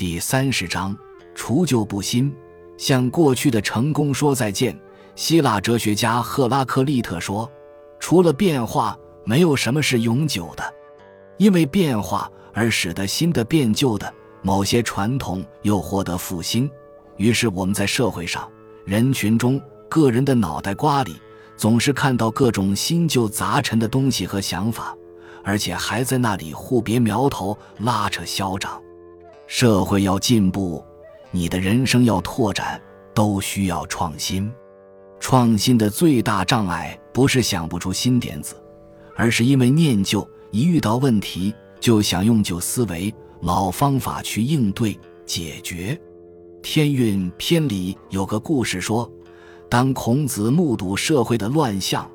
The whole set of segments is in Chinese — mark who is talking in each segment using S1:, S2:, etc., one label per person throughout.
S1: 第三十章：除旧布新，向过去的成功说再见。希腊哲学家赫拉克利特说：“除了变化，没有什么是永久的。因为变化而使得新的变旧的，某些传统又获得复兴。于是我们在社会上、人群中、个人的脑袋瓜里，总是看到各种新旧杂陈的东西和想法。”而且还在那里互别苗头、拉扯嚣张。社会要进步，你的人生要拓展，都需要创新。创新的最大障碍不是想不出新点子，而是因为念旧，一遇到问题就想用旧思维、老方法去应对解决。天运篇里有个故事说，当孔子目睹社会的乱象。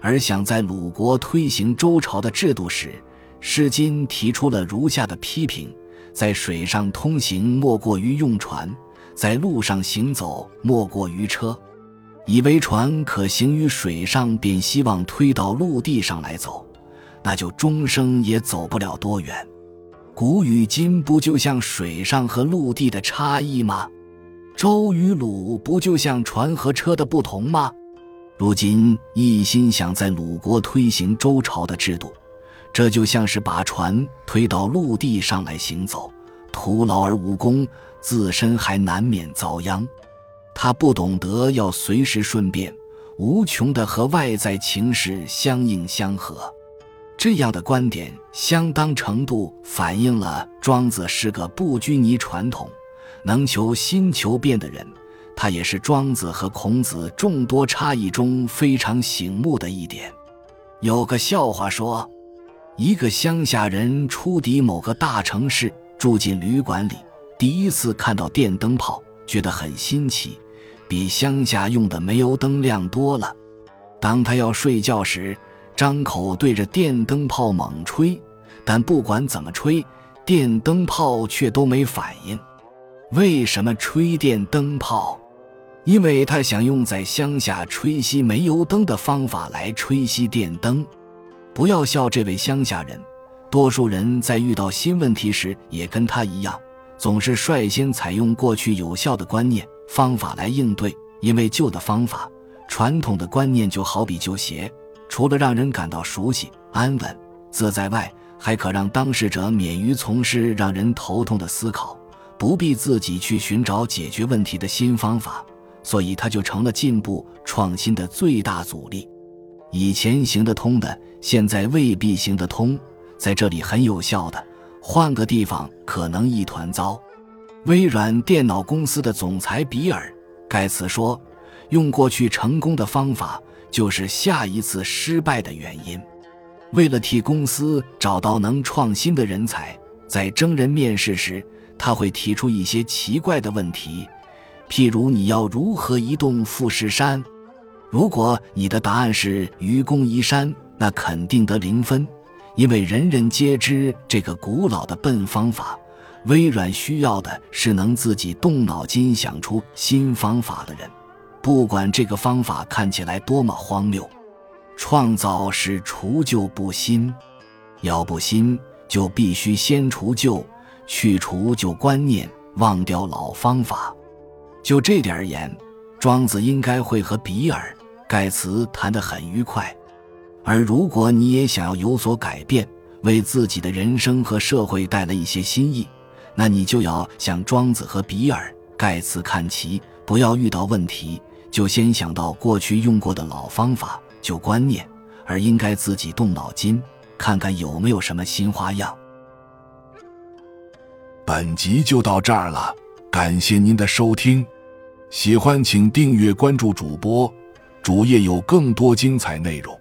S1: 而想在鲁国推行周朝的制度时，《诗经》提出了如下的批评：在水上通行，莫过于用船；在路上行走，莫过于车。以为船可行于水上，便希望推到陆地上来走，那就终生也走不了多远。古与今不就像水上和陆地的差异吗？周与鲁不就像船和车的不同吗？如今一心想在鲁国推行周朝的制度，这就像是把船推到陆地上来行走，徒劳而无功，自身还难免遭殃。他不懂得要随时顺便，无穷的和外在情势相应相合。这样的观点相当程度反映了庄子是个不拘泥传统、能求新求变的人。他也是庄子和孔子众多差异中非常醒目的一点。有个笑话说，一个乡下人出抵某个大城市，住进旅馆里，第一次看到电灯泡，觉得很新奇，比乡下用的煤油灯亮多了。当他要睡觉时，张口对着电灯泡猛吹，但不管怎么吹，电灯泡却都没反应。为什么吹电灯泡？因为他想用在乡下吹熄煤油灯的方法来吹熄电灯，不要笑这位乡下人。多数人在遇到新问题时也跟他一样，总是率先采用过去有效的观念方法来应对。因为旧的方法、传统的观念就好比旧鞋，除了让人感到熟悉、安稳、自在外，还可让当事者免于从事让人头痛的思考，不必自己去寻找解决问题的新方法。所以，它就成了进步创新的最大阻力。以前行得通的，现在未必行得通。在这里很有效的，换个地方可能一团糟。微软电脑公司的总裁比尔·盖茨说：“用过去成功的方法，就是下一次失败的原因。”为了替公司找到能创新的人才，在征人面试时，他会提出一些奇怪的问题。譬如你要如何移动富士山？如果你的答案是愚公移山，那肯定得零分，因为人人皆知这个古老的笨方法。微软需要的是能自己动脑筋想出新方法的人，不管这个方法看起来多么荒谬。创造是除旧布新，要布新就必须先除旧，去除旧观念，忘掉老方法。就这点而言，庄子应该会和比尔·盖茨谈得很愉快。而如果你也想要有所改变，为自己的人生和社会带来一些新意，那你就要向庄子和比尔·盖茨看齐，不要遇到问题就先想到过去用过的老方法、旧观念，而应该自己动脑筋，看看有没有什么新花样。
S2: 本集就到这儿了，感谢您的收听。喜欢请订阅关注主播，主页有更多精彩内容。